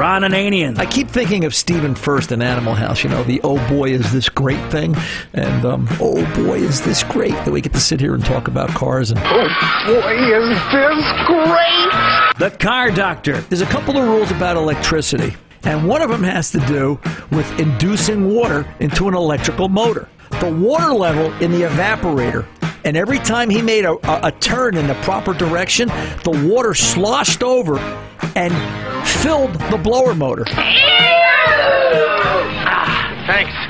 Ron Ananian. I keep thinking of Stephen Furst in Animal House. You know, the "Oh boy, is this great" thing, and um, "Oh boy, is this great" that we get to sit here and talk about cars. And oh boy, is this great! The Car Doctor. There's a couple of rules about electricity, and one of them has to do with inducing water into an electrical motor. The water level in the evaporator and every time he made a, a, a, turn in the proper direction, the water sloshed over and filled the blower motor. Ah, thanks.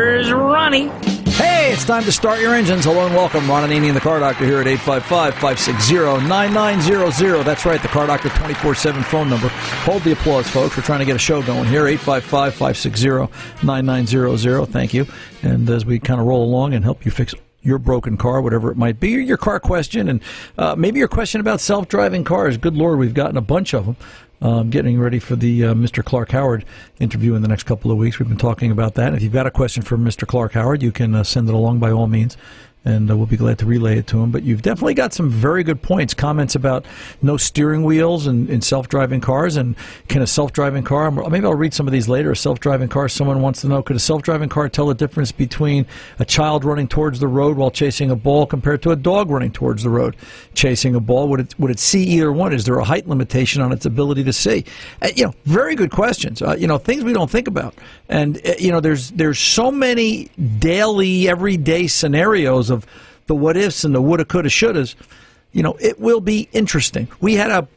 Here's Ronnie. Hey, it's time to start your engines. Hello and welcome. Ron and Annie and the Car Doctor, here at 855-560-9900. That's right, the Car Doctor 24-7 phone number. Hold the applause, folks. We're trying to get a show going here. 855-560-9900. Thank you. And as we kind of roll along and help you fix your broken car, whatever it might be, your car question, and uh, maybe your question about self-driving cars. Good Lord, we've gotten a bunch of them um, getting ready for the uh, Mr. Clark Howard interview in the next couple of weeks. We've been talking about that. If you've got a question for Mr. Clark Howard, you can uh, send it along by all means and uh, we'll be glad to relay it to him. But you've definitely got some very good points, comments about no steering wheels and, in self-driving cars, and can a self-driving car? Maybe I'll read some of these later. A self-driving car. Someone wants to know: Could a self-driving car tell the difference between a child running towards the road while chasing a ball compared to a dog running towards the road chasing a ball? Would it would it see either one? Is there a height limitation on its ability to see? Uh, you know, very good questions. Uh, you know, things we don't think about, and uh, you know, there's there's so many daily, everyday scenarios of the what ifs and the woulda, coulda, shouldas, you know, it will be interesting. We had a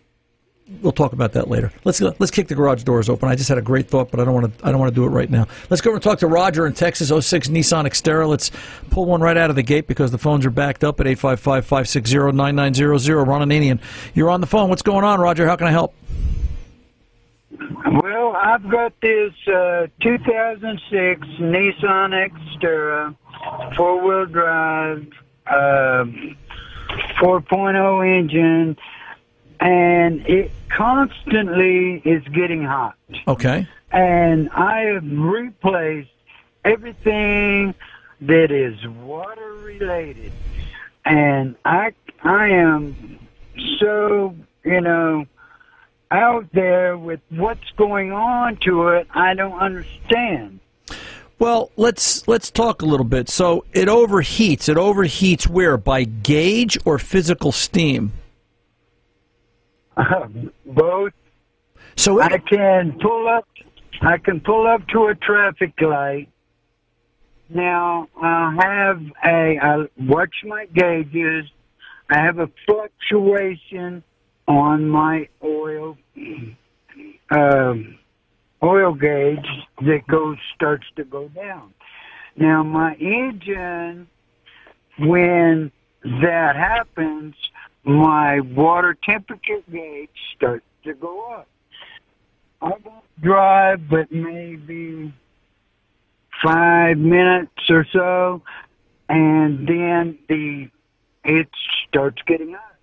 we'll talk about that later. Let's let's kick the garage doors open. I just had a great thought, but I don't want to I don't want to do it right now. Let's go over and talk to Roger in Texas 06 Nissan Xterra. Let's pull one right out of the gate because the phones are backed up at 855-560-9900. Ron Ananian, you're on the phone. What's going on, Roger? How can I help? Well, I've got this uh, 2006 Nissan Xterra four-wheel drive, uh, 4.0 engine, and it constantly is getting hot. Okay. And I have replaced everything that is water related, and I I am so you know out there with what's going on to it. I don't understand. Well, let's let's talk a little bit. So it overheats. It overheats where by gauge or physical steam? Uh, both. So it, I can pull up. I can pull up to a traffic light. Now I have a. I watch my gauges. I have a fluctuation on my oil. Um, oil gauge that goes starts to go down. Now my engine, when that happens, my water temperature gauge starts to go up. I won't drive, but maybe five minutes or so, and then the it starts getting hot.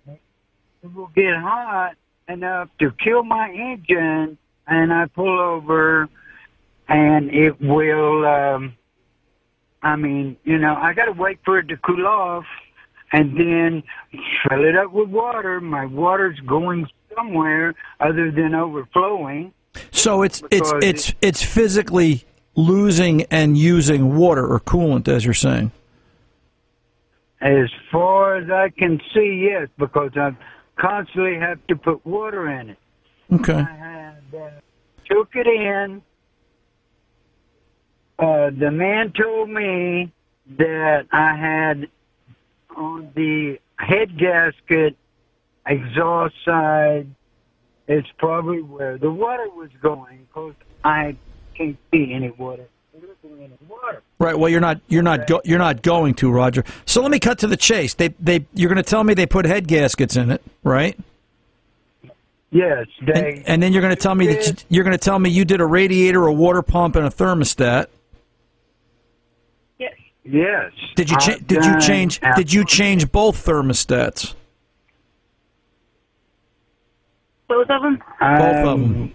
It will get hot enough to kill my engine and I pull over, and it will. Um, I mean, you know, I got to wait for it to cool off, and then fill it up with water. My water's going somewhere other than overflowing. So it's it's it's it's physically losing and using water or coolant, as you're saying. As far as I can see, yes, because I constantly have to put water in it. Okay. I had uh, took it in. Uh, the man told me that I had on the head gasket exhaust side it's probably where the water was going because I can't see any water. Right. Well, you're not you're not go, you're not going to Roger. So let me cut to the chase. They they you're going to tell me they put head gaskets in it, right? Yes, they. And, and then you're going to tell me that you, you're going to tell me you did a radiator, a water pump, and a thermostat. Yes. yes. Did you cha- did you done change did you change both thermostats? Both of them? Both of Um, them.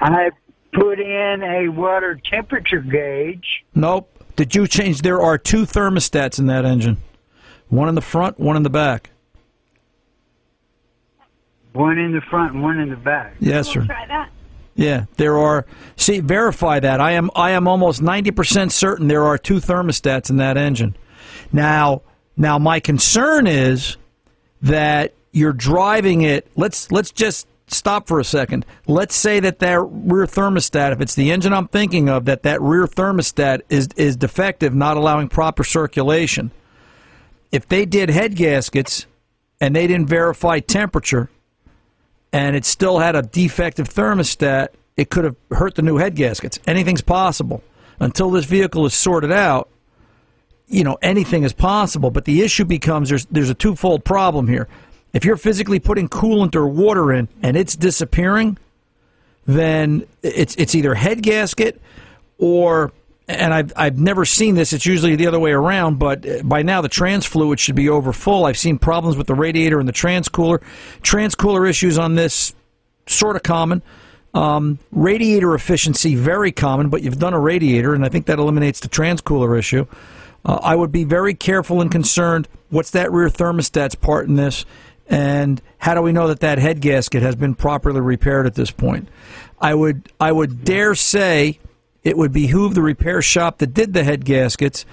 I put in a water temperature gauge. Nope. Did you change? There are two thermostats in that engine, one in the front, one in the back. One in the front and one in the back. Yes, sir. We'll try that. Yeah, there are. See, verify that. I am. I am almost ninety percent certain there are two thermostats in that engine. Now, now my concern is that you're driving it. Let's let's just stop for a second. Let's say that that rear thermostat, if it's the engine I'm thinking of, that that rear thermostat is is defective, not allowing proper circulation. If they did head gaskets and they didn't verify temperature, and it still had a defective thermostat, it could have hurt the new head gaskets. Anything's possible. Until this vehicle is sorted out, you know, anything is possible. But the issue becomes there's there's a twofold problem here. If you're physically putting coolant or water in and it's disappearing, then it's it's either head gasket or and I've I've never seen this. It's usually the other way around. But by now the trans fluid should be over full. I've seen problems with the radiator and the trans cooler. Trans cooler issues on this sort of common. Um, radiator efficiency very common, but you've done a radiator, and I think that eliminates the trans cooler issue. Uh, I would be very careful and concerned. What's that rear thermostat's part in this? And how do we know that that head gasket has been properly repaired at this point? I would I would dare say it would behoove the repair shop that did the head gaskets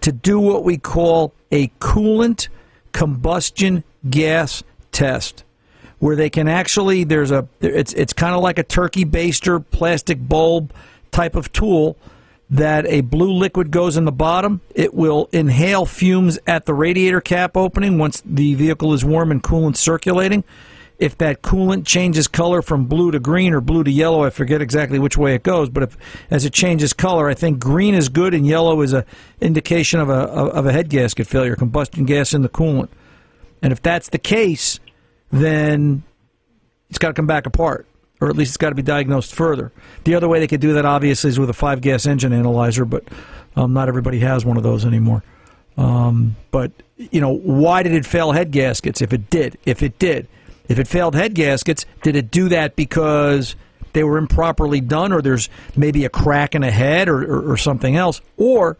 to do what we call a coolant combustion gas test where they can actually there's a it's it's kind of like a turkey baster plastic bulb type of tool that a blue liquid goes in the bottom it will inhale fumes at the radiator cap opening once the vehicle is warm and coolant circulating. If that coolant changes color from blue to green or blue to yellow i forget exactly which way it goes but if as it changes color i think green is good and yellow is a indication of a of a head gasket failure combustion gas in the coolant. And if that's the case then it's got to come back apart, or at least it's got to be diagnosed further. The other way they could do that, obviously, is with a five gas engine analyzer, but um, not everybody has one of those anymore. Um, but you know, why did it fail head gaskets? If it did, if it did, if it failed head gaskets, did it do that because they were improperly done, or there's maybe a crack in a head, or, or, or something else, or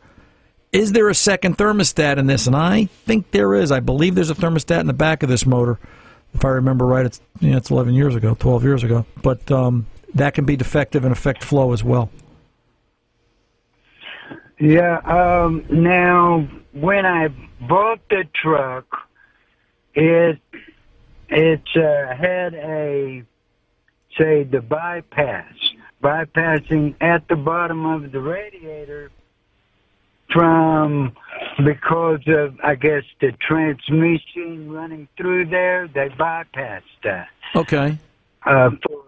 is there a second thermostat in this? And I think there is. I believe there's a thermostat in the back of this motor if I remember right, it's you know, it's 11 years ago, 12 years ago. But um, that can be defective and affect flow as well. Yeah. Um, now, when I bought the truck, it it uh, had a say the bypass bypassing at the bottom of the radiator from because of I guess the transmission running through there. They bypassed that Okay. uh, for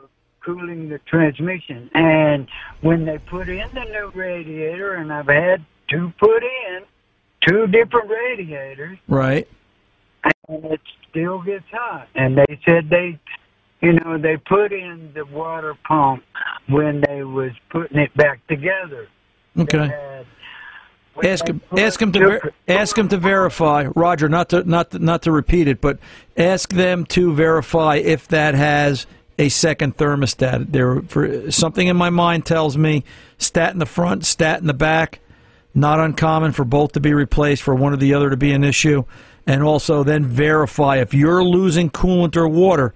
cooling the transmission. And when they put in the new radiator, and I've had to put in two different radiators, Right. and it still gets hot. And they said they, you know, they put in the water pump when they was putting it back together. Okay. Ask him. Ask him to ask him to verify, Roger. Not to not to, not to repeat it, but ask them to verify if that has a second thermostat. There, for something in my mind tells me stat in the front, stat in the back. Not uncommon for both to be replaced, for one or the other to be an issue, and also then verify if you're losing coolant or water.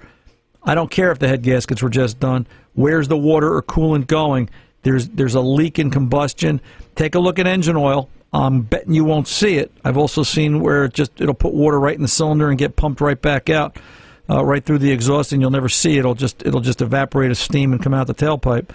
I don't care if the head gaskets were just done. Where's the water or coolant going? There's there's a leak in combustion. Take a look at engine oil. I'm betting you won't see it. I've also seen where it just it'll put water right in the cylinder and get pumped right back out, uh, right through the exhaust, and you'll never see it. It'll just it'll just evaporate as steam and come out the tailpipe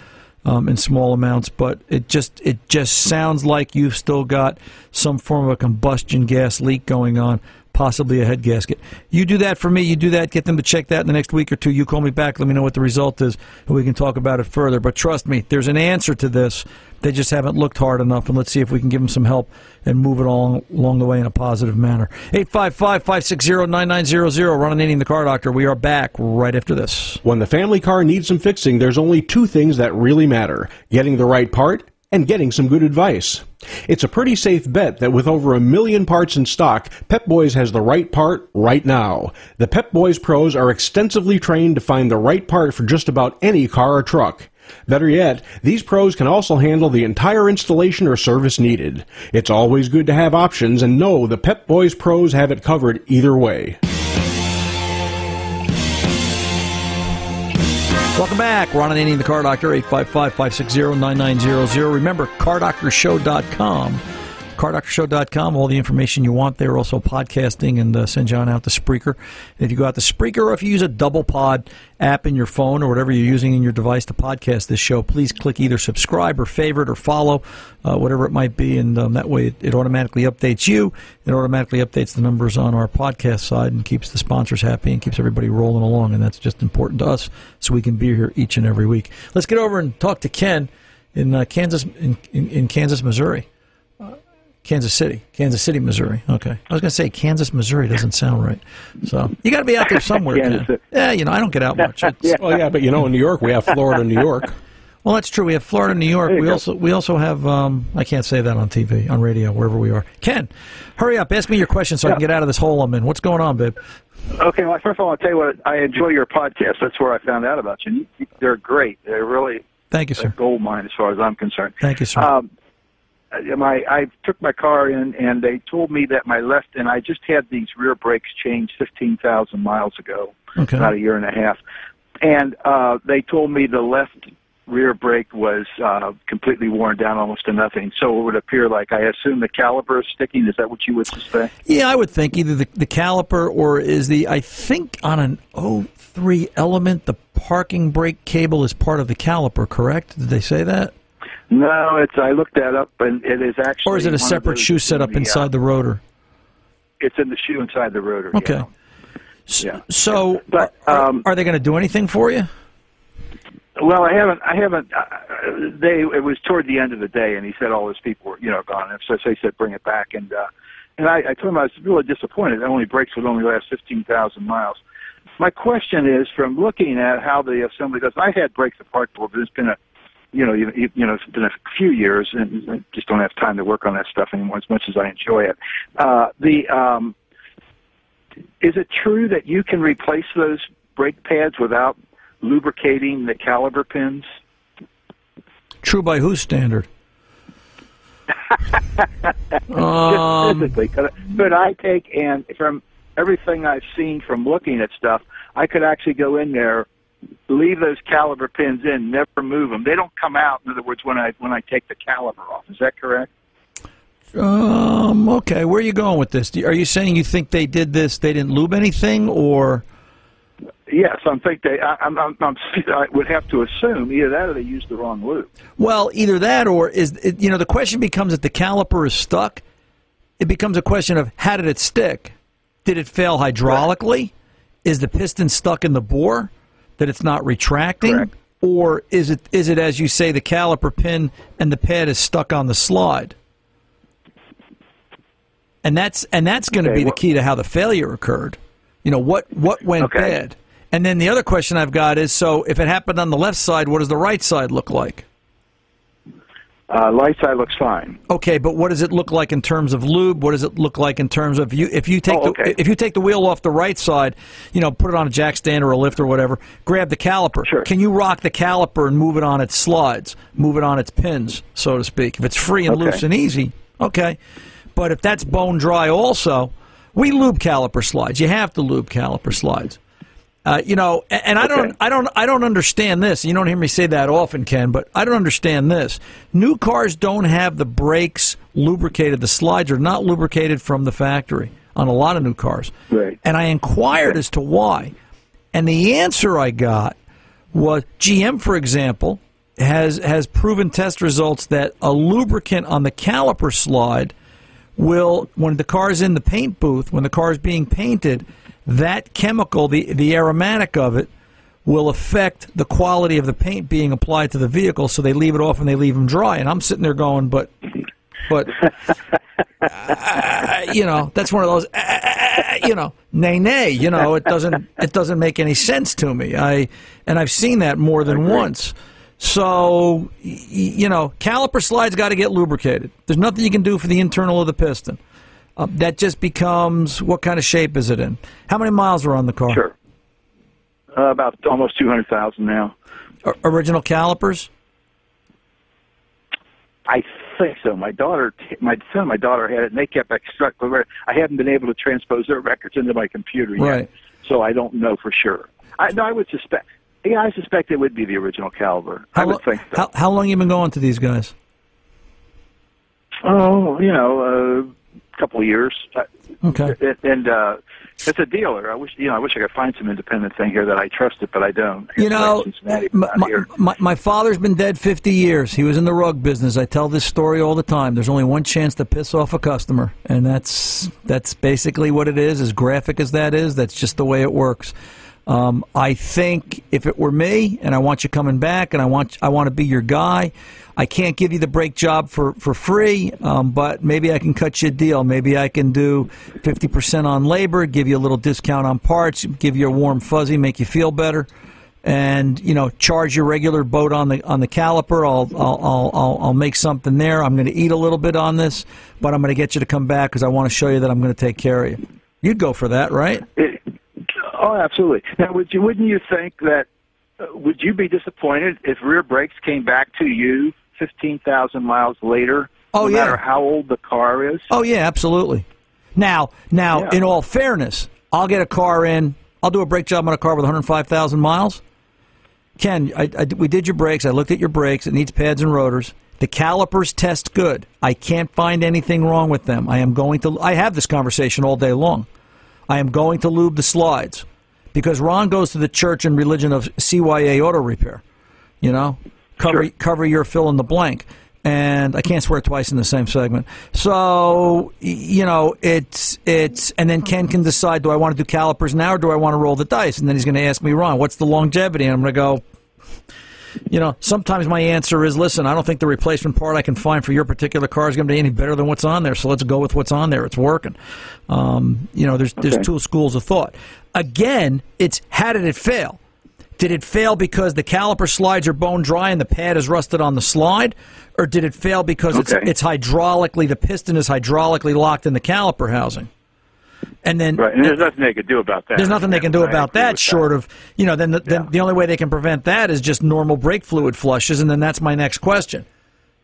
um, in small amounts. But it just it just sounds like you've still got some form of a combustion gas leak going on. Possibly a head gasket. You do that for me. You do that. Get them to check that in the next week or two. You call me back. Let me know what the result is, and we can talk about it further. But trust me, there's an answer to this. They just haven't looked hard enough, and let's see if we can give them some help and move it along along the way in a positive manner. 855-560-9900. Ron Ananian, the car doctor. We are back right after this. When the family car needs some fixing, there's only two things that really matter getting the right part and getting some good advice. It's a pretty safe bet that with over a million parts in stock, Pep Boys has the right part right now. The Pep Boys pros are extensively trained to find the right part for just about any car or truck. Better yet, these pros can also handle the entire installation or service needed. It's always good to have options and know the Pep Boys pros have it covered either way. Welcome back. Ron Ananian, the Car Doctor, 855-560-9900. Remember, cardoctorshow.com. CarDoctorShow.com, all the information you want there. Also podcasting and uh, send John out to Spreaker. And if you go out to Spreaker or if you use a double pod app in your phone or whatever you're using in your device to podcast this show, please click either subscribe or favorite or follow, uh, whatever it might be. And um, that way it, it automatically updates you. It automatically updates the numbers on our podcast side and keeps the sponsors happy and keeps everybody rolling along. And that's just important to us so we can be here each and every week. Let's get over and talk to Ken in uh, Kansas, in, in, in Kansas, Missouri. Kansas City, Kansas City, Missouri. Okay, I was going to say Kansas, Missouri doesn't sound right. So you got to be out there somewhere. Ken. Yeah, you know I don't get out much. It's, yeah. Well, yeah, but you know in New York we have Florida, New York. Well, that's true. We have Florida, New York. We go. also we also have. Um, I can't say that on TV, on radio, wherever we are. Ken, hurry up. Ask me your question so yeah. I can get out of this hole I'm in. What's going on, babe? Okay. Well, first of all, I'll tell you what. I enjoy your podcast. That's where I found out about you. They're great. They're really. Thank you, sir. gold mine, as far as I'm concerned. Thank you, sir. Um, my I took my car in and they told me that my left and I just had these rear brakes changed fifteen thousand miles ago, okay. about a year and a half, and uh, they told me the left rear brake was uh, completely worn down almost to nothing. So it would appear like I assume the caliper is sticking. Is that what you would suspect? Yeah, I would think either the, the caliper or is the I think on an 03 element the parking brake cable is part of the caliper. Correct? Did they say that? No, it's. I looked that up, and it is actually. Or is it a separate shoe setup the, inside uh, the rotor? It's in the shoe inside the rotor. Okay. Yeah. So, so but, um, are, are, they going to do anything for you? Well, I haven't. I haven't. Uh, they. It was toward the end of the day, and he said all his people were, you know, gone. And so they said bring it back, and uh, and I, I told him I was really disappointed. It only brakes would only last fifteen thousand miles. My question is, from looking at how the assembly does, I had brakes apart before, but it's been a you know, you, you know, it's been a few years, and I just don't have time to work on that stuff anymore as much as I enjoy it. Uh, the um, is it true that you can replace those brake pads without lubricating the caliper pins? True by whose standard? um, physically, could, could I take and from everything I've seen from looking at stuff, I could actually go in there leave those caliper pins in, never move them. They don't come out. In other words, when I when I take the caliper off, is that correct? Um. Okay. Where are you going with this? Are you saying you think they did this? They didn't lube anything, or? Yes, I think they. I, I'm, I'm, I'm, I would have to assume either that or they used the wrong lube. Well, either that or is it, you know the question becomes if the caliper is stuck. It becomes a question of how did it stick? Did it fail hydraulically? Right. Is the piston stuck in the bore? That it's not retracting, Correct. or is it is it as you say the caliper pin and the pad is stuck on the slide? And that's and that's going to okay, be well, the key to how the failure occurred. You know what what went okay. bad. And then the other question I've got is so if it happened on the left side, what does the right side look like? Uh, light side looks fine. Okay, but what does it look like in terms of lube? What does it look like in terms of you? If you take oh, okay. the if you take the wheel off the right side, you know, put it on a jack stand or a lift or whatever. Grab the caliper. Sure. Can you rock the caliper and move it on its slides, move it on its pins, so to speak? If it's free and okay. loose and easy, okay. But if that's bone dry, also, we lube caliper slides. You have to lube caliper slides. Uh, you know, and, and I okay. don't, I don't, I don't understand this. You don't hear me say that often, Ken, but I don't understand this. New cars don't have the brakes lubricated. The slides are not lubricated from the factory on a lot of new cars. Right. And I inquired okay. as to why, and the answer I got was GM, for example, has has proven test results that a lubricant on the caliper slide will when the car's in the paint booth, when the car is being painted, that chemical, the the aromatic of it, will affect the quality of the paint being applied to the vehicle. So they leave it off and they leave them dry. And I'm sitting there going, but, but, uh, you know, that's one of those, uh, you know, nay nay. You know, it doesn't it doesn't make any sense to me. I and I've seen that more than once. So, you know, caliper slides got to get lubricated. There's nothing you can do for the internal of the piston. Uh, that just becomes what kind of shape is it in? How many miles are on the car? Sure. Uh, about almost two hundred thousand now. O- original calipers? I think so. My daughter, my son, and my daughter had it, and they kept extract. I haven't been able to transpose their records into my computer yet, Right. so I don't know for sure. I no, I would suspect. Yeah, I suspect it would be the original caliper. I How, would lo- think so. how, how long you been going to these guys? Oh, you know, a couple of years. Okay. And- uh, it's a dealer. I wish, you know, I wish I could find some independent thing here that I trusted, but I don't. You know, my, my, my, father's been dead 50 years. He was in the rug business. I tell this story all the time. There's only one chance to piss off a customer, and that's that's basically what it is. As graphic as that is, that's just the way it works. Um, I think if it were me, and I want you coming back, and I want I want to be your guy, I can't give you the brake job for for free, um, but maybe I can cut you a deal. Maybe I can do 50% on labor, give you a little discount on parts, give you a warm fuzzy, make you feel better and you know charge your regular boat on the on the caliper. I'll I'll I'll, I'll, I'll make something there. I'm going to eat a little bit on this, but I'm going to get you to come back because I want to show you that I'm going to take care of you. You'd go for that, right? It, oh, absolutely. Now, would you? Wouldn't you think that? Uh, would you be disappointed if rear brakes came back to you fifteen thousand miles later? Oh, no yeah. matter how old the car is. Oh yeah, absolutely. Now, now, Yeah. in all fairness, I'll get a car in. I'll do a brake job on a car with 105,000 miles. Ken, I, I, we did your brakes. I looked at your brakes. It needs pads and rotors. The calipers test good. I can't find anything wrong with them. I am going to. I have this conversation all day long. I am going to lube the slides because Ron goes to the church and religion of CYA Auto Repair. You know, cover Sure. cover your fill in the blank. And I can't swear twice in the same segment. So you know, it's it's and then Ken can decide: do I want to do calipers now or do I want to roll the dice? And then he's going to ask me, Ron, what's the longevity? And I'm going to go. You know, sometimes my answer is, listen, I don't think the replacement part I can find for your particular car is going to be any better than what's on there. So let's go with what's on there. It's working. Um, you know, there's there's two schools of thought. Again, it's how did it fail? Did it fail because the caliper slides are bone dry and the pad is rusted on the slide, or did it fail because Okay. it's it's hydraulically the piston is hydraulically locked in the caliper housing? And then Right, and there's nothing they could do about that. there's nothing they can do about that short of you know then the, then the only way they can prevent that is just normal brake fluid flushes and then that's my next question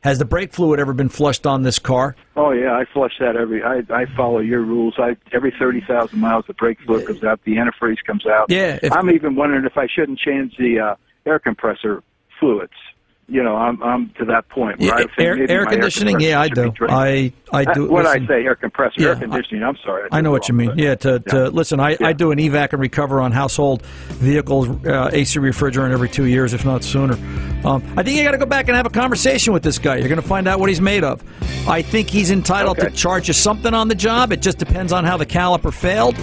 has the brake fluid ever been flushed on this car Oh yeah, I flush that every. I I follow your rules. I every thirty thousand miles, the brake fluid comes out, the antifreeze comes out. Yeah, if- I'm even wondering if I shouldn't change the uh, air compressor fluids. You know, I'm I'm to that point where I think air, air conditioning compressor yeah I do. I I do What listen, I say, air compressor, Yeah, air conditioning. I'm sorry. I I know what you mean. Yeah, to, to Yeah. listen, I, I do an evac and recover on household vehicles, uh, AC refrigerant every two years, if not sooner. Um, I think you got to go back and have a conversation with this guy. You're going to find out what he's made of. I think he's entitled Okay. to charge you something on the job. It just depends on how the caliper failed,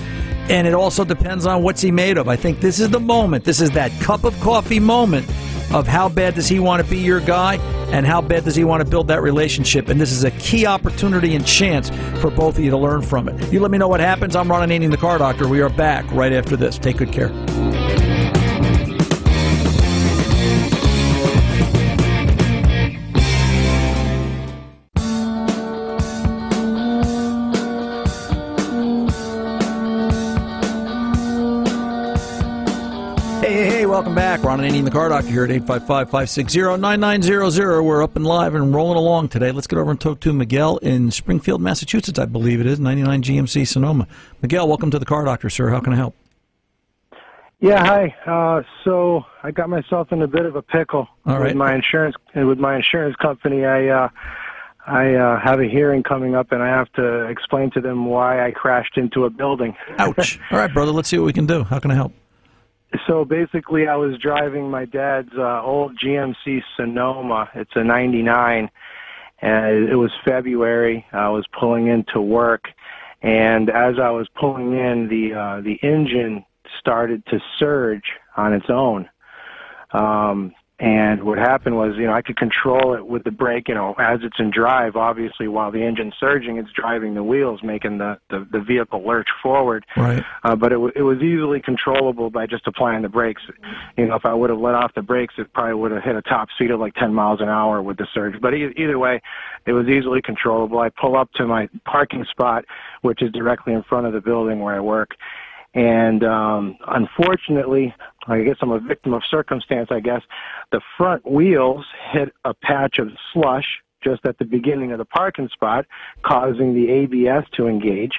and it also depends on what's he made of. I think this is the moment. This is that cup of coffee moment of how bad does he want to be your guy and how bad does he want to build that relationship. And this is a key opportunity and chance for both of you to learn from it. You let me know what happens. I'm Ron Ananian, the car doctor. We are back right after this. Take good care. Ron the car doctor here at 855-560-9900. We're up and live and rolling along today. Let's get over and talk to Miguel in Springfield, Massachusetts, I believe it is, 99 GMC Sonoma. Miguel, welcome to the car doctor, sir. How can I help? Yeah, hi. Uh, so I got myself in a bit of a pickle All right. with my insurance with my insurance company. I uh, I uh, have a hearing coming up, and I have to explain to them why I crashed into a building. Ouch. All right, brother, let's see what we can do. How can I help? So basically, I was driving my dad's uh, old GMC Sonoma. It's a '99, and it was February. I was pulling into work, and as I was pulling in, the uh, the engine started to surge on its own. Um, and what happened was, you know, I could control it with the brake, you know, as it's in drive. Obviously, while the engine's surging, it's driving the wheels, making the the, the vehicle lurch forward. Right. Uh, but it, w- it was easily controllable by just applying the brakes. You know, if I would have let off the brakes, it probably would have hit a top speed of like 10 miles an hour with the surge. But e- either way, it was easily controllable. I pull up to my parking spot, which is directly in front of the building where I work. And um, unfortunately, I guess I'm a victim of circumstance. I guess the front wheels hit a patch of slush just at the beginning of the parking spot, causing the ABS to engage.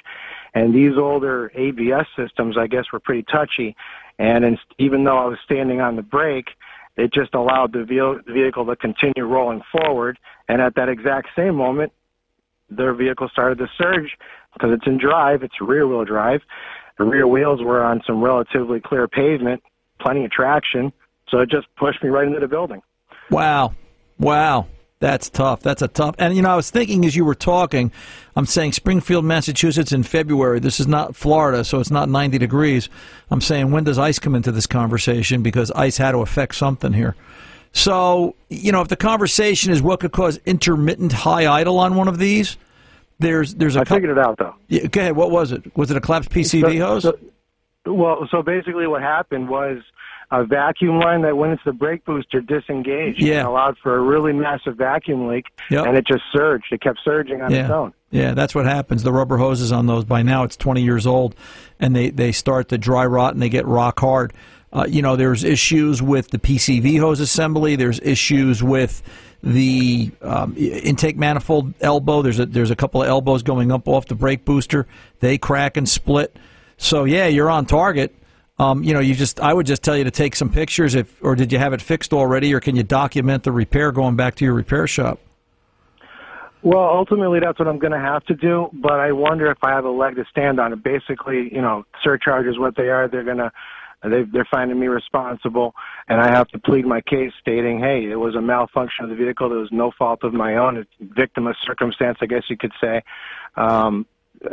And these older ABS systems, I guess, were pretty touchy. And in, even though I was standing on the brake, it just allowed the ve- vehicle to continue rolling forward. And at that exact same moment, their vehicle started to surge because it's in drive, it's rear wheel drive. The rear wheels were on some relatively clear pavement, plenty of traction, so it just pushed me right into the building. Wow. Wow. That's tough. That's a tough. And you know, I was thinking as you were talking, I'm saying Springfield, Massachusetts in February. This is not Florida, so it's not 90 degrees. I'm saying when does ice come into this conversation because ice had to affect something here. So, you know, if the conversation is what could cause intermittent high idle on one of these, there's there's a I figured it out though. Yeah, go ahead. What was it? Was it a collapsed PCV hose? Well, so basically what happened was a vacuum line that went into the brake booster disengaged Yeah. and allowed for a really massive vacuum leak, Yep. and it just surged. It kept surging on its yeah. own. Yeah, that's what happens. The rubber hoses on those by now it's 20 years old, and they they start to dry rot and they get rock hard. Uh, you know, there's issues with the PCV hose assembly. There's issues with the um, intake manifold elbow. There's a there's a couple of elbows going up off the brake booster. They crack and split. So yeah, you're on target. Um, you know, you just I would just tell you to take some pictures if or did you have it fixed already or can you document the repair going back to your repair shop? Well, ultimately, that's what I'm going to have to do. But I wonder if I have a leg to stand on. It basically, you know, surcharges what they are. They're going to, they, they're finding me responsible, and I have to plead my case, stating, "Hey, it was a malfunction of the vehicle. There was no fault of my own. It's victim of circumstance, I guess you could say." Um,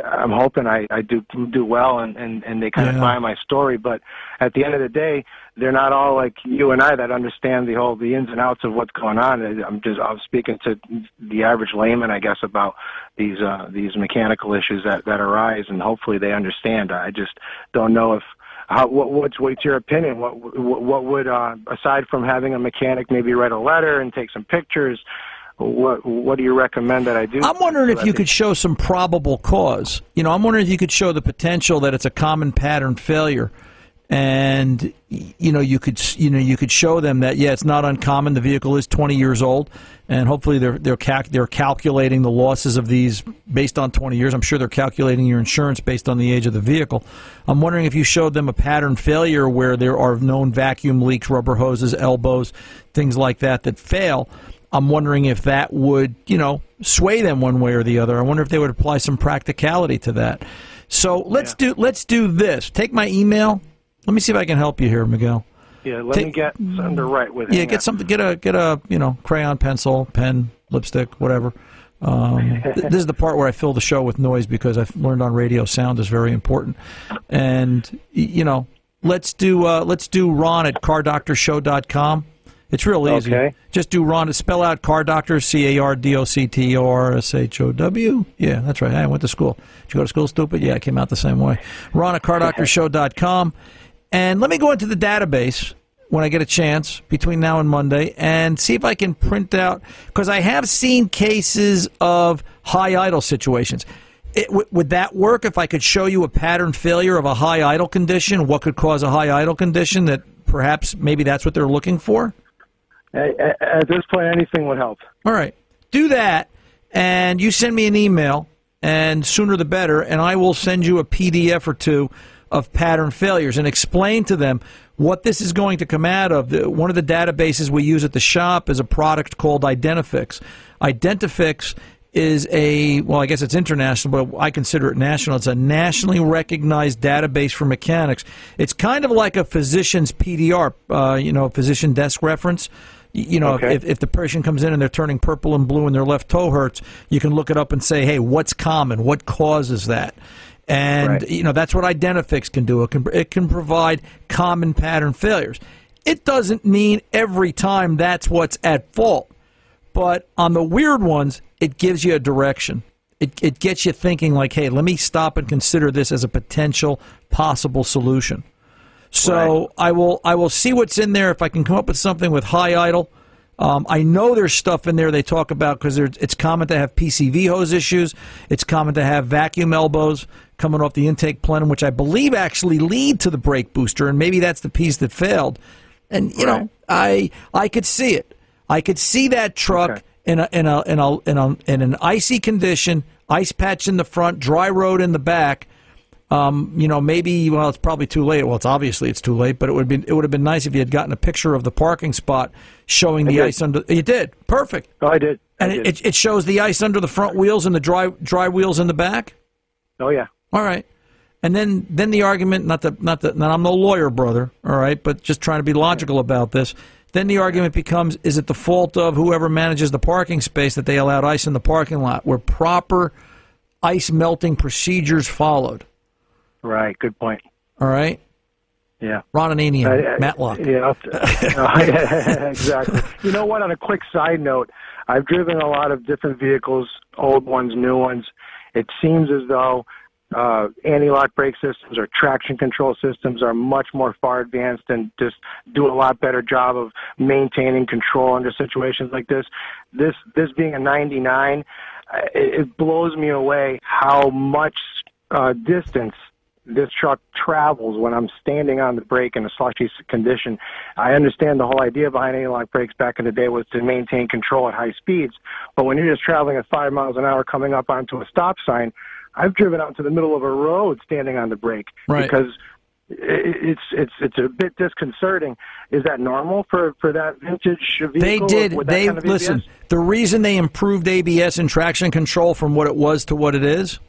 I'm hoping I, I do do well, and, and, and they kind of buy my story. But at the end of the day, they're not all like you and I that understand the whole the ins and outs of what's going on. I'm just I'm speaking to the average layman, I guess, about these uh, these mechanical issues that that arise, and hopefully they understand. I just don't know if. How, what, what's what's your opinion? What what, what would uh, aside from having a mechanic maybe write a letter and take some pictures? What what do you recommend that I do? I'm wondering if you could show some probable cause. You know, I'm wondering if you could show the potential that it's a common pattern failure, and you know, you could you know you could show them that yeah, it's not uncommon. The vehicle is 20 years old, and hopefully they're they're calc- they're calculating the losses of these based on 20 years. I'm sure they're calculating your insurance based on the age of the vehicle. I'm wondering if you showed them a pattern failure where there are known vacuum leaks, rubber hoses, elbows, things like that that fail. I'm wondering if that would, you know, sway them one way or the other. I wonder if they would apply some practicality to that. So let's do let's do this. Take my email. Let me see if I can help you here, Miguel. Yeah, let Take- me get under right with. Yeah, get something. Get a get a you know crayon, pencil, pen, lipstick, whatever. Um, th- this is the part where I fill the show with noise because I've learned on radio sound is very important. And you know, let's do uh, let's do Ron at cardoctorshow.com. It's real easy. Okay. Just do Ron. Spell out car doctor. C A R D O C T O R S H O W. Yeah, that's right. I went to school. Did you go to school, stupid? Yeah, I came out the same way. Ron at cardoctorshow.com. And let me go into the database when I get a chance between now and Monday and see if I can print out because I have seen cases of high idle situations. It, w- would that work if I could show you a pattern failure of a high idle condition? What could cause a high idle condition that perhaps maybe that's what they're looking for? At, this point, anything would help. All right. Do that, and you send me an email, and sooner the better, and I will send you a PDF or two of pattern failures and explain to them what this is going to come out of. One of the databases we use at the shop is a product called Identifix. Identifix is a well, I guess it's international, but I consider it national. It's a nationally recognized database for mechanics. It's kind of like a physician's PDR, uh, you know, physician desk reference. You know, Okay. if, if the patient comes in and they're turning purple and blue and their left toe hurts, you can look it up and say, hey, what's common? What causes that? And Right. you know that's what Identifix can do. It can it can provide common pattern failures. It doesn't mean every time that's what's at fault, but on the weird ones, it gives you a direction. It it gets you thinking like, hey, let me stop and consider this as a potential possible solution. So I will I will see what's in there if I can come up with something with high idle. Um, I know there's stuff in there they talk about because it's common to have PCV hose issues. It's common to have vacuum elbows coming off the intake plenum, which I believe actually lead to the brake booster, and maybe that's the piece that failed. And you know, I I could see it. I could see that truck Okay. in a in a in a in a in an icy condition, ice patch in the front, dry road in the back. Um, you know, maybe well, it's probably too late. Well, it's obviously it's too late, but it would be it would have been nice if you had gotten a picture of the parking spot showing the did. ice under. You did perfect, Oh, I did. I and did. it, it it shows the ice under the front wheels and the dry dry wheels in the back. oh, yeah. All right. And then, then the argument, not that, not that, I'm no lawyer, brother, all right, but just trying to be logical about this. Then the argument becomes, is it the fault of whoever manages the parking space that they allowed ice in the parking lot? Were proper ice melting procedures followed? Right. Good point. All right? Yeah. Ron and Ananian, I- I- Matlock. Yeah, uh, exactly. You know what? On a quick side note, I've driven a lot of different vehicles, old ones, new ones. It seems as though uh, anti-lock brake systems or traction control systems are much more far advanced and just do a lot better job of maintaining control under situations like this. This this being a 99, uh, it, it blows me away how much uh, distance this truck travels when I'm standing on the brake in a slushy condition. I understand the whole idea behind anti-lock brakes back in the day was to maintain control at high speeds, but when you're just traveling at five miles an hour coming up onto a stop sign, I've driven out to the middle of a road standing on the brake Right. because it's it's it's a bit disconcerting. Is that normal for for that vintage vehicle? They did. They kind of listen. The reason they improved ABS and traction control from what it was to what it is,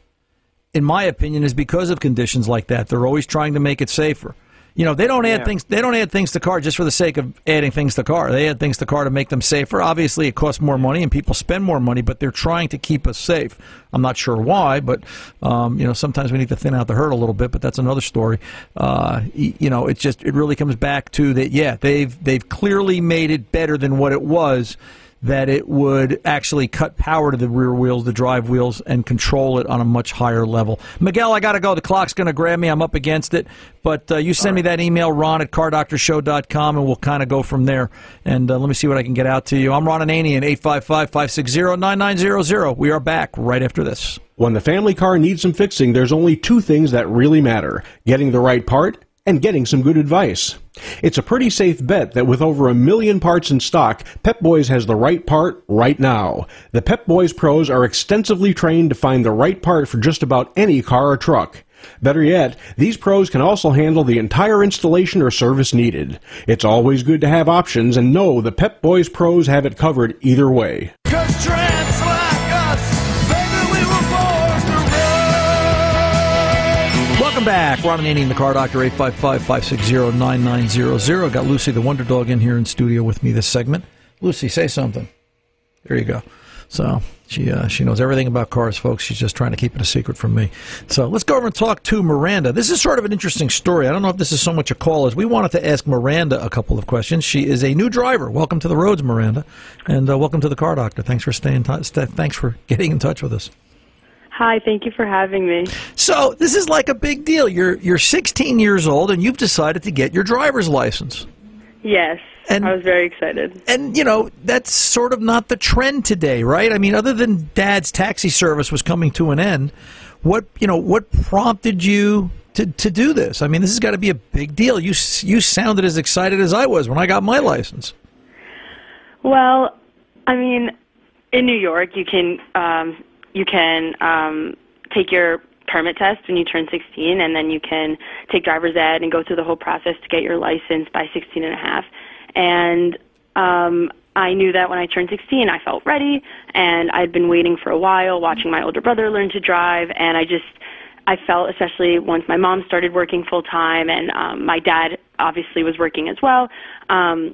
in my opinion, is because of conditions like that. They're always trying to make it safer. You know, they don't add Yeah. things. They don't add things to car just for the sake of adding things to car. They add things to car to make them safer. Obviously, it costs more money and people spend more money, but they're trying to keep us safe. I'm not sure why, but um, you know, sometimes we need to thin out the herd a little bit. But that's another story. Uh, you know, it just it really comes back to that. Yeah, they've they've clearly made it better than what it was that it would actually cut power to the rear wheels, the drive wheels, and control it on a much higher level. Miguel, I got to go. The clock's going to grab me. I'm up against it. But uh, you send me that email, ron at cardoctorshow.com, and we'll kind of go from there. And uh, let me see what I can get out to you. I'm Ron Ananian, 855 560 9900. We are back right after this. When the family car needs some fixing, there's only two things that really matter getting the right part and getting some good advice. It's a pretty safe bet that with over a million parts in stock, Pep Boys has the right part right now. The Pep Boys pros are extensively trained to find the right part for just about any car or truck. Better yet, these pros can also handle the entire installation or service needed. It's always good to have options and know the Pep Boys pros have it covered either way. Welcome back. Ron Ananian, the car doctor, 855 560 9900. Got Lucy the Wonder Dog in here in studio with me this segment. Lucy, say something. There you go. So she uh, she knows everything about cars, folks. She's just trying to keep it a secret from me. So let's go over and talk to Miranda. This is sort of an interesting story. I don't know if this is so much a call as we wanted to ask Miranda a couple of questions. She is a new driver. Welcome to the roads, Miranda, and uh, welcome to the car doctor. Thanks for staying. T- st- thanks for getting in touch with us. Hi, thank you for having me. So this is like a big deal. You're you're 16 years old and you've decided to get your driver's license. Yes, And- I was very excited. And you know that's sort of not the trend today, right? I mean, other than Dad's taxi service was coming to an end, what you know what prompted you to to do this? I mean, this has got to be a big deal. You you sounded as excited as I was when I got my license. Well, I mean, in New York, you can um, you can um, take your permit test when you turn 16, and then you can take driver's ed and go through the whole process to get your license by 16 and a half. And um, I knew that when I turned 16, I felt ready, and I'd been waiting for a while, watching my older brother learn to drive, and I just I felt, especially once my mom started working full time, and um, my dad obviously was working as well. Um,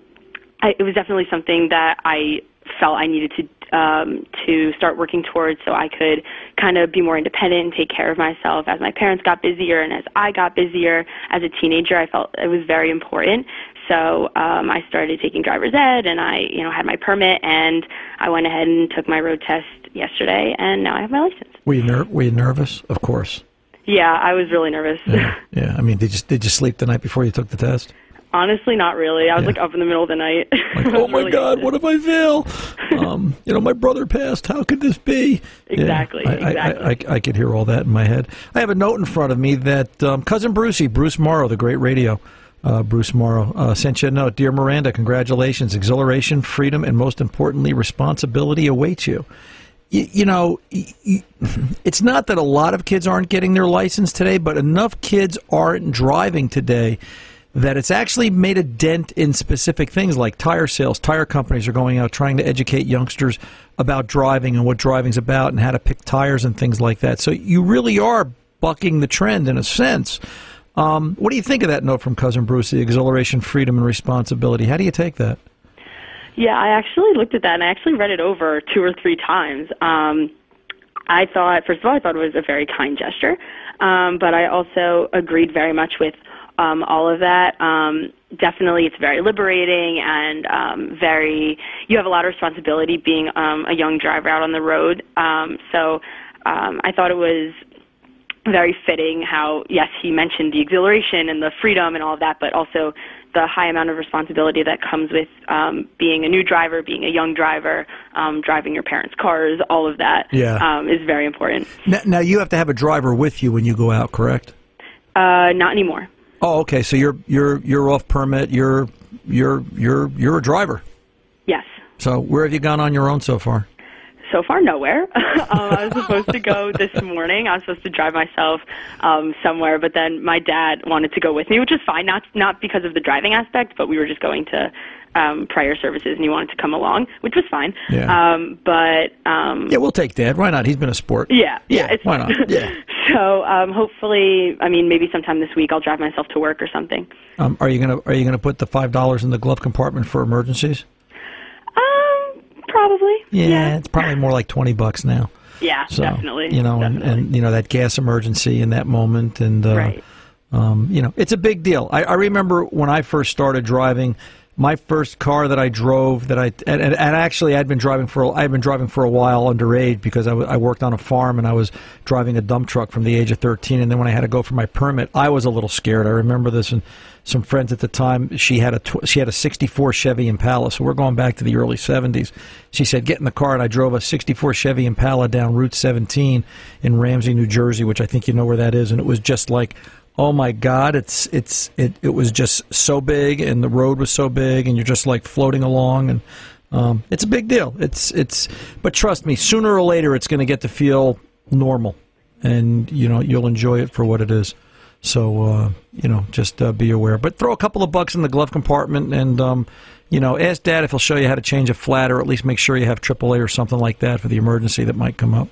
I, it was definitely something that I felt I needed to um, to start working towards so I could kind of be more independent and take care of myself as my parents got busier and as I got busier as a teenager. I felt it was very important. So um, I started taking driver's ed, and I, you know, had my permit, and I went ahead and took my road test yesterday, and now I have my license. Were you ner- were you nervous? Of course. Yeah, I was really nervous. Yeah. yeah. I mean, did you did you sleep the night before you took the test? Honestly, not really. I was Yeah. like up in the middle of the night. Like, oh my God, what if I fail? Um, you know, my brother passed. How could this be? Exactly, I, I- exactly. I, I, I could hear all that in my head. I have a note in front of me that um, cousin Brucie, Bruce Morrow, the great radio, uh, Bruce Morrow, uh, sent you a note. Dear Miranda, congratulations. Exhilaration, freedom, and most importantly, responsibility awaits you. Y- you know, y- y- it's not that a lot of kids aren't getting their license today, but enough kids aren't driving today that it's actually made a dent in specific things like tire sales. Tire companies are going out trying to educate youngsters about driving and what driving's about and how to pick tires and things like that. So you really are bucking the trend in a sense. Um, what do you think of that note from Cousin Brucie, the exhilaration, freedom, and responsibility? How do you take that? Yeah, I actually looked at that and I actually read it over two or three times. Um, I thought, first of all, I thought it was a very kind gesture, um, but I also agreed very much with um, all of that. Um, definitely, it's very liberating and um, very. You have a lot of responsibility being um, a young driver out on the road. Um, so um, I thought it was very fitting how yes he mentioned the exhilaration and the freedom and all of that but also the high amount of responsibility that comes with um, being a new driver being a young driver um, driving your parents cars all of that Yeah. um, is very important Now, now you have to have a driver with you when you go out, correct? uh, not anymore Oh, okay. So you're you're you're off permit. You're you're you're you're a driver. yes So where have you gone on your own so far? so far nowhere. um, I was supposed to go this morning. I was supposed to drive myself um, somewhere, but then my dad wanted to go with me, which is fine. Not not because of the driving aspect, but we were just going to um, prior services, and he wanted to come along, which was fine. Yeah. Um, but um, Yeah, we'll take Dad. Why not? He's been a sport. yeah, yeah, Yeah, it's why not? Yeah. so um, hopefully, I mean, maybe sometime this week I'll drive myself to work or something. Um, are you gonna Are you gonna put the five dollars in the glove compartment for emergencies? Um, probably. Yeah, it's probably more like twenty bucks now. Yeah, So definitely. you know, and, and you know that gas emergency in that moment, and uh, Right. um, you know, it's a big deal. I, I remember when I first started driving. My first car that I drove that I and, and, actually I'd been driving for I'd been driving for a while underage because I, w- I worked on a farm and I was driving a dump truck from the age of 13 and then when I had to go for my permit I was a little scared. I remember this and some friends at the time she had a tw- she had a 64 Chevy Impala. So we're going back to the early 70s she said get in the car. And I drove a 64 Chevy Impala down Route 17 in Ramsey New Jersey which I think you know where that is. And it was just like oh my god it's it's it, it was just so big and the road was so big and you're just like floating along and um, it's a big deal. It's it's but trust me sooner or later it's going to get to feel normal and you know you'll enjoy it for what it is. So uh, you know just uh, be aware. But throw a couple of bucks in the glove compartment and um, you know ask dad if he'll show you how to change a flat or at least make sure you have AAA or something like that for the emergency that might come up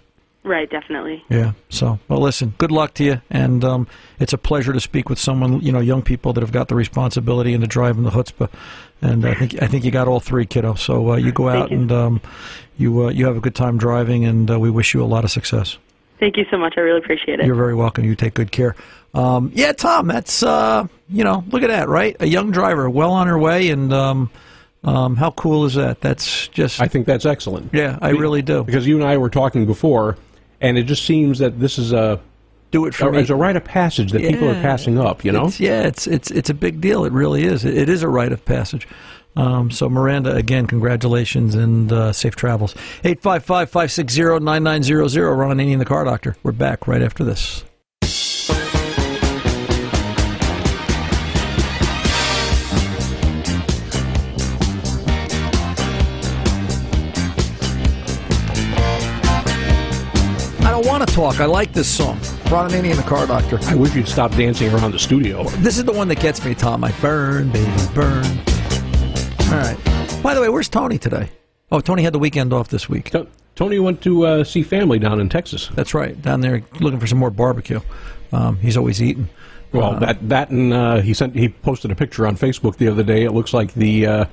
Right, definitely. yeah. So, well, listen. Good luck to you, and um, it's a pleasure to speak with someone, you know, young people that have got the responsibility and the drive and the chutzpah. And I think I think you got all three, kiddo. So uh, you go out and um, you uh, you have a good time driving, and uh, we wish you a lot of success. Thank you so much. I really appreciate it. You're very welcome. You take good care. Um, yeah, Tom. That's uh, you know, look at that, right? A young driver, well on her way, and um, um, how cool is that? That's just. I think that's excellent. Yeah, I really do. Because you and I were talking before, and it just seems that this is a do it for me. It's a rite of passage that people are passing up. You know, It's- yeah, it's it's it's a big deal. It really is. It, it is a rite of passage. Um, so Miranda, again, congratulations and uh, safe travels. 855-560-9900. Ron Ananian, the car doctor. We're back right after this. Want to talk. I like this song. Ron Ananian, the car doctor. I wish you'd stop dancing around the studio. This is the one that gets me, Tom. I burn, baby, burn. All right. By the way, where's Tony today? Oh, Tony had the weekend off this week. Tony went to uh, see family down in Texas. That's right. Down there looking for some more barbecue. Um, he's always eating. Well, Uh, that that and uh, he sent he posted a picture on Facebook the other day. It looks like the uh,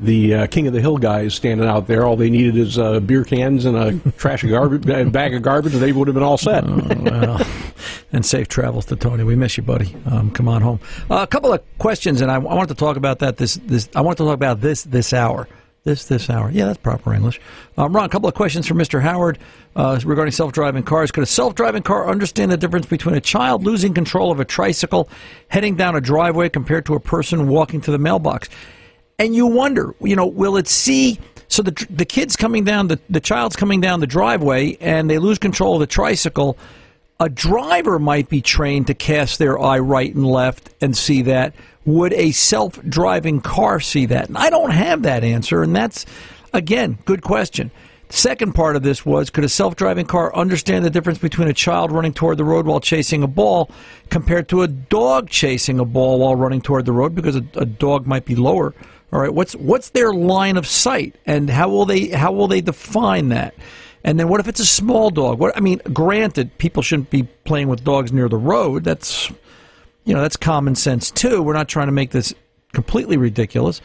the uh, king of the hill guys standing out there. All they needed is uh, beer cans and a trash garbage, bag of garbage, and they would have been all set. Oh, well. and safe travels to Tony. We miss you, buddy. Um, come on home. Uh, a couple of questions, and I, I wanted to talk about that. This, this, I wanted to talk about this this hour. This this hour. Yeah, that's proper English. Um, Ron, a couple of questions for Mr. Howard uh, regarding self-driving cars. Could a self-driving car understand the difference between a child losing control of a tricycle heading down a driveway compared to a person walking to the mailbox? And you wonder, you know, will it see? So the the kid's coming down, the the child's coming down the driveway, and they lose control of the tricycle. A driver might be trained to cast their eye right and left and see that. Would a self driving car see that? And I don't have that answer, and that's, again, good question. Second part of this was could a self driving car understand the difference between a child running toward the road while chasing a ball compared to a dog chasing a ball while running toward the road because a, a dog might be lower? All right, what's what's their line of sight and how will they how will they define that? And then what if it's a small dog? What I mean, granted, people shouldn't be playing with dogs near the road. That's you know, that's common sense too. We're not trying to make this completely ridiculous.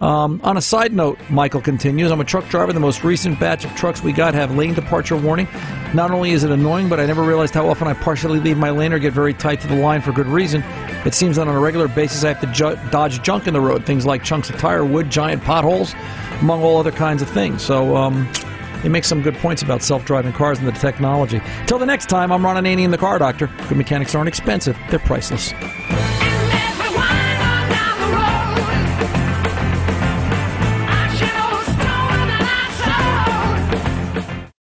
Um, on a side note, Michael continues, I'm a truck driver. The most recent batch of trucks we got have lane departure warning. Not only is it annoying, but I never realized how often I partially leave my lane or get very tight to the line for good reason. It seems that on a regular basis I have to ju- dodge junk in the road, things like chunks of tire, wood, giant potholes, among all other kinds of things. So, um, he makes some good points about self-driving cars and the technology. Till the next time, I'm Ron Ananian, the Car Doctor. Good mechanics aren't expensive; they're priceless.